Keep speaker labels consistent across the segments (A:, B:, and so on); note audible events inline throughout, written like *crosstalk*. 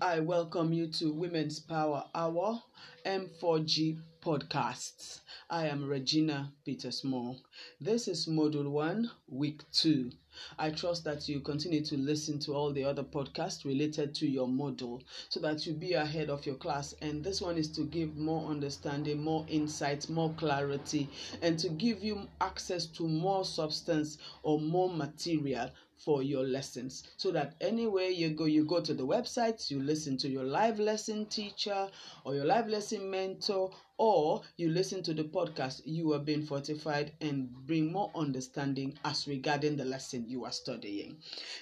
A: I welcome you to Women's Power Hour M4G podcasts. I am Regina Petersmore. This is Module 1, Week 2. I trust that you continue to listen to all the other podcasts related to your module so that you be ahead of your class. And this one is to give more understanding, more insight, more clarity, and to give you access to more substance or more material for your lessons so that anywhere you go you go to the website you listen to your live lesson teacher or your live lesson mentor or you listen to the podcast you are being fortified and bring more understanding as regarding the lesson you are studying.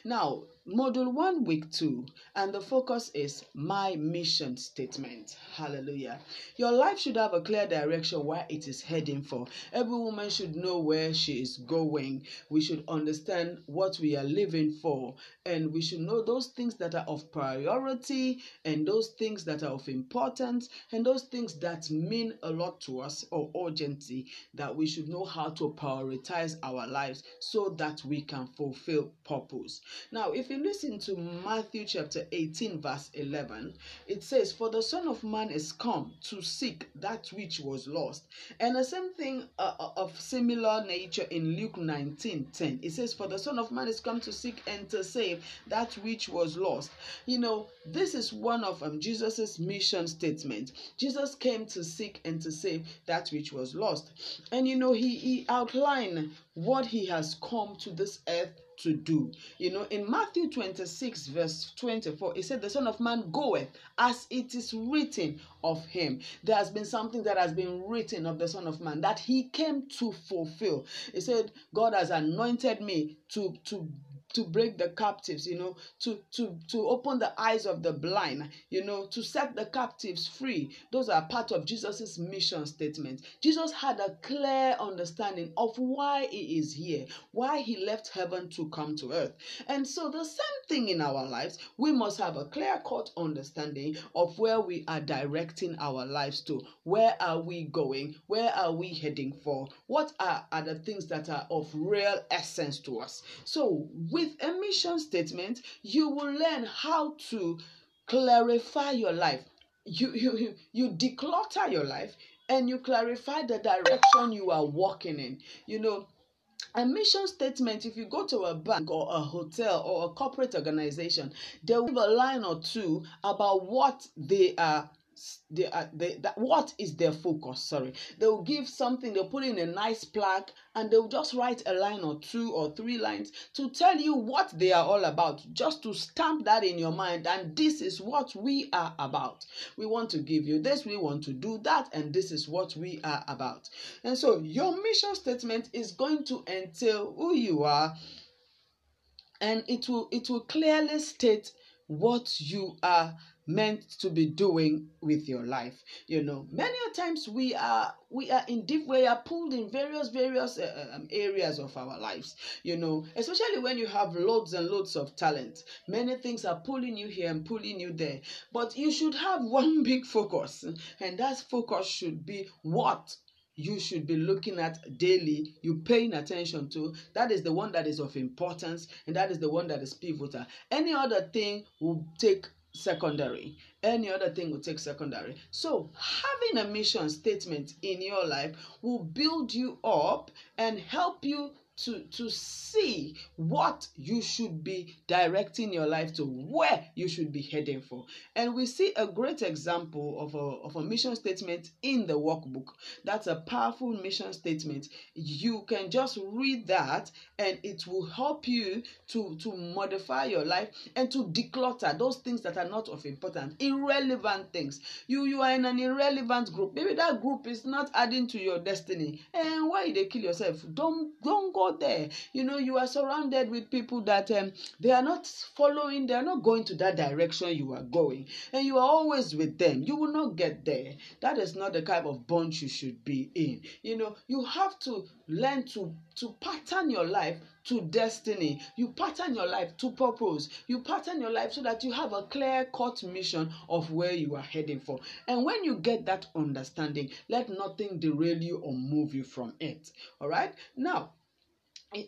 A: Now module 1 week 2 and the focus is my mission statement. Hallelujah. Your life should have a clear direction where it is heading for. Every woman should know where she is going. We should understand what we are living for and we should know those things that are of priority and those things that are of importance and those things that mean a lot to us or urgency that we should know how to prioritize our lives so that we can fulfill purpose now if you listen to Matthew chapter 18, verse 11, it says, For the Son of Man is come to seek that which was lost. And the same thing uh, uh of similar nature in Luke 19 10. It says, For the Son of Man is come to seek and to save that which was lost. You know, this is one of um, Jesus's mission statement. Jesus came to seek and to save that which was lost. And you know, he, he outlined what he has come to this earth to do. You know, in Matthew 26, verse 24, he said, The Son of Man goeth as it is written of him. There has been something that has been written of the Son of Man that he came to fulfill. He said, God has anointed me to, to to break the captives you know to to to open the eyes of the blind you know to set the captives free. Those are part of jesus's mission statement. Jesus had a clear understanding of why he is here why he left heaven to come to earth. And so the same thing in our lives we must have a clear cut understanding of where we are directing our lives to. Where are we going? Where are we heading for? What are, are the things that are of real essence to us? So with with a mission statement, you will learn how to clarify your life. You, you, you, declutter your life and you clarify the direction you are walking in. You know, a mission statement if you go to a bank or a hotel or a corporate organization they will give a line or two about what they are they are uh, they that what is their focus sorry. They'll give something they'll put in a nice plaque and they'll just write a line or two or three lines to tell you what they are all about just to stamp that in your mind and this is what we are about. We want to give you this we want to do that and this is what we are about. And so your mission statement is going to entail who you are and it will it will clearly state what you are meant to be doing with your life you know many times we are we are in deep we are pulled in various various uh, um, areas of our lives you know especially when you have loads and loads of talent many things are pulling you here and pulling you there but you should have *laughs* one big focus and that focus should be what you should be looking at daily, you paying attention to. That is the one that is of importance, and that is the one that is pivotal. Any other thing will take secondary. Any other thing will take secondary. So, having a mission statement in your life will build you up and help you to to see what you should be directing your life to where you should be heading for. And we see a great example of a, of a mission statement in the workbook. That's a powerful mission statement. You can just read that and it will help you to to modify your life and to declutter those things that are not of importance irrelevant things. You you are in an irrelevant group. Maybe that group is not adding to your destiny. And why they kill yourself? Don't don't go there. You know, you are surrounded with people that um, they are not following, they are not going to that direction you are going. And you are always with them. You will not get there. That is not the kind of bunch you should be in. You know, you have to learn to, to pattern your life to destiny. You pattern your life to purpose. You pattern your life so that you have a clear cut mission of where you are heading for. And when you get that understanding, let nothing derail you or move you from it. All right. Now,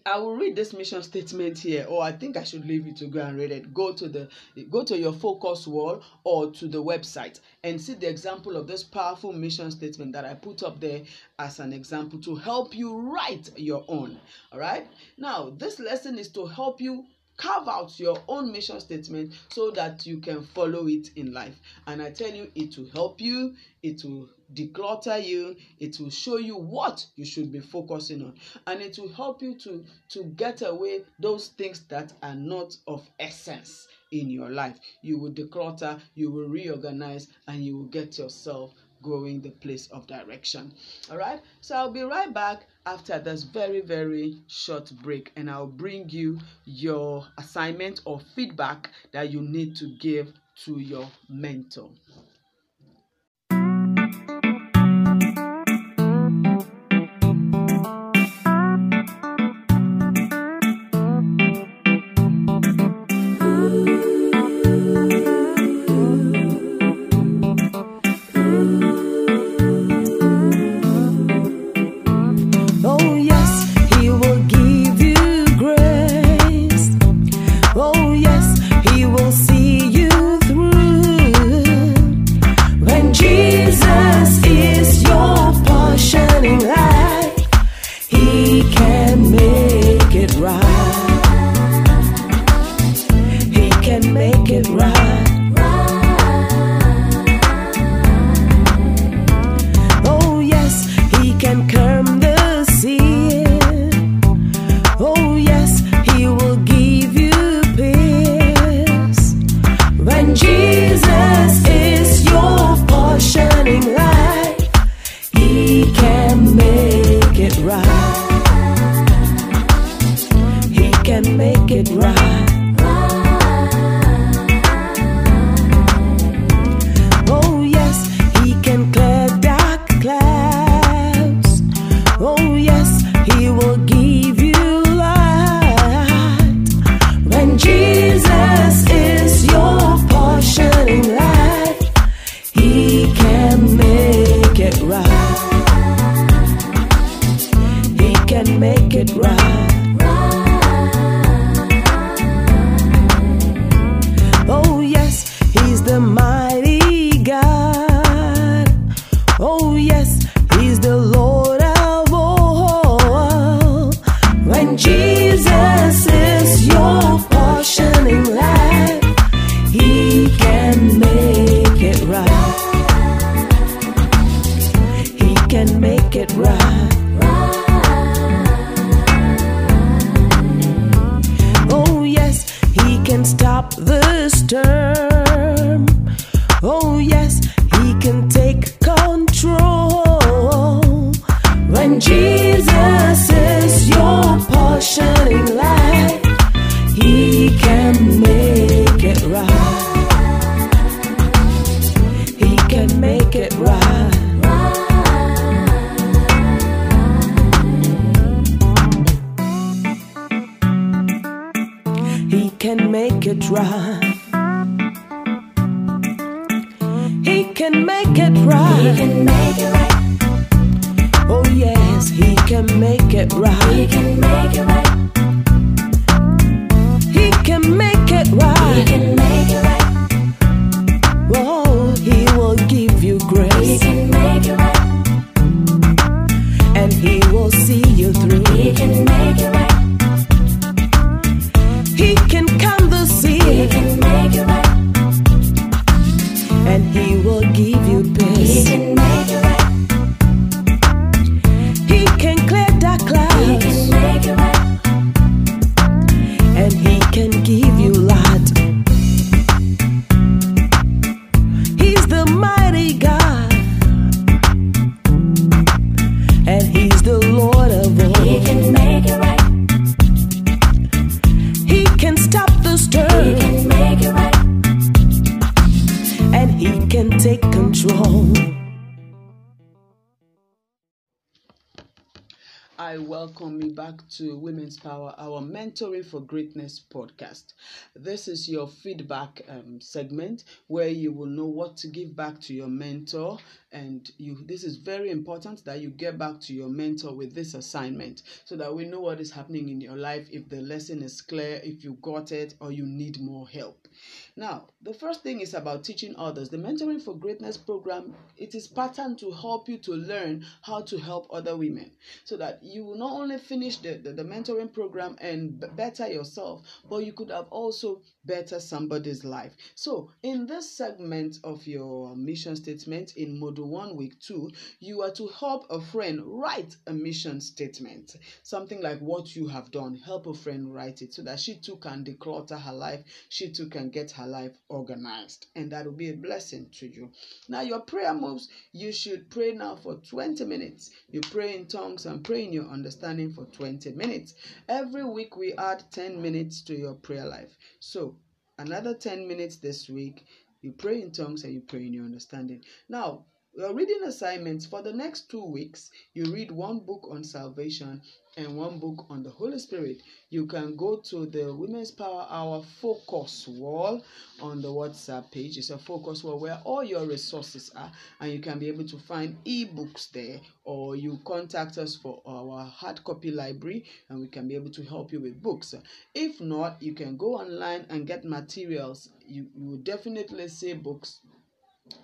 B: I will read this mission statement here, or I think I should leave you to go and read it. Go to the go to your focus wall or to the website and see the example of this powerful mission statement that I put up there as an example to help you write your own. All right. Now, this lesson is to help you carve out your own mission statement so that you can follow it in life. And I tell you, it will help you, it will declutter you, it will show you what you should be focusing on, and it will help you to, to get away those things that are not of essence in your life. You will declutter, you will reorganize, and you will get yourself going the place of direction. All right, so I'll be right back after this very, very short break, and I'll bring you your assignment or feedback that you need to give to your mentor. can make it right. He can make it right. He can make it right. He can make it right. Oh, he will give you grace. He can make it right. And he will see you through. He can welcome you back to Women's Power Hour Mentoring for Greatness podcast. This is your feedback um, segment where you will know what to give back to your mentor
A: and you this is very important that you get back to your mentor with this assignment so that we know what is happening in your life if the lesson is clear if you got it or you need more help. Now the first thing is about teaching others. The mentoring for greatness program it is patterned to help you to learn how to help other women so that you will not only finish the, the, the mentoring program and better yourself but you could have also better somebody's life. So in this segment of your mission statement in 1 week 2 you are to help a friend write a mission statement. Something like what you have done. Help a friend write it so that she too can declutter her life. She too can get her life organized. And that will be a blessing to you. Now your prayer moves you should pray now for 20 minutes. You pray in tongues and pray in your understanding for 20 minutes. Every week we add 10 minutes to your prayer life. So another 10 minutes this week you pray in tongues and you pray in your understanding. Now, your reading assignments for the next two weeks, you read one book on salvation and one book on the Holy Spirit. You can go to the Women's Power Hour focus wall on the WhatsApp page. It's a focus wall where all your resources are, and you can be able to find ebooks there, or you contact us for our hard copy library, and we can be able to help you with books. If not, you can go online and get materials. You, you will definitely see books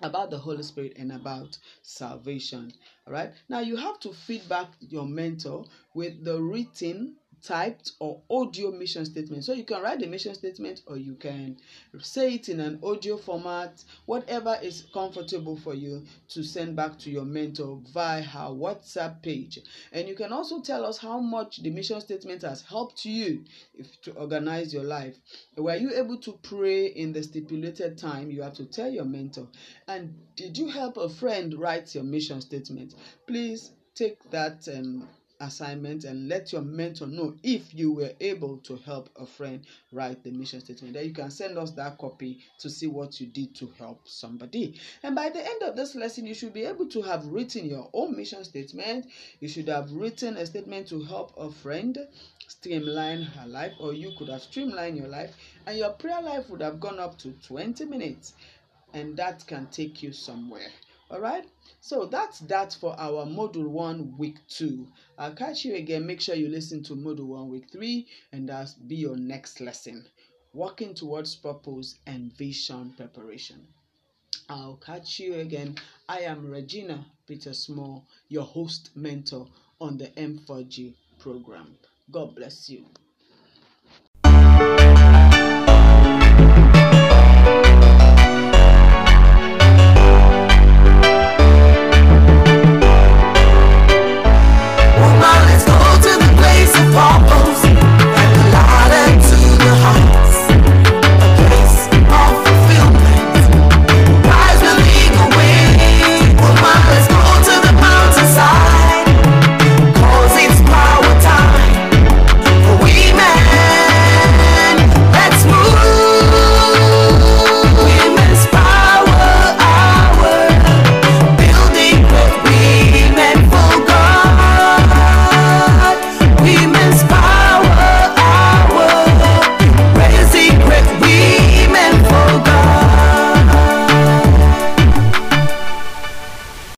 A: about the Holy Spirit and about salvation. All right. Now you have to feedback your mentor with the written typed or audio mission statement. So you can write the mission statement or you can say it in an audio format, whatever is comfortable for you to send back to your mentor via her WhatsApp page. And you can also tell us how much the mission statement has helped you if, to organize your life. Were you able to pray in the stipulated time? You have to tell your mentor. And did you help a friend write your mission statement? Please take that um, assignment and let your mentor know if you were able to help a friend write the mission statement. Then you can send us that copy to see what you did to help somebody. And by the end of this lesson, you should be able to have written your own mission statement. You should have written a statement to help a friend streamline her life, or you could have streamlined your life, and your prayer life would have gone up to 20 minutes, and that can take you somewhere. All right. So that's that for our module one, week two. I'll catch you again. Make sure you listen to module one, week three, and that's be your next lesson. Working towards purpose and vision preparation. I'll catch you again. I am Regina Peter Small, your host mentor on the M4G program. God bless you.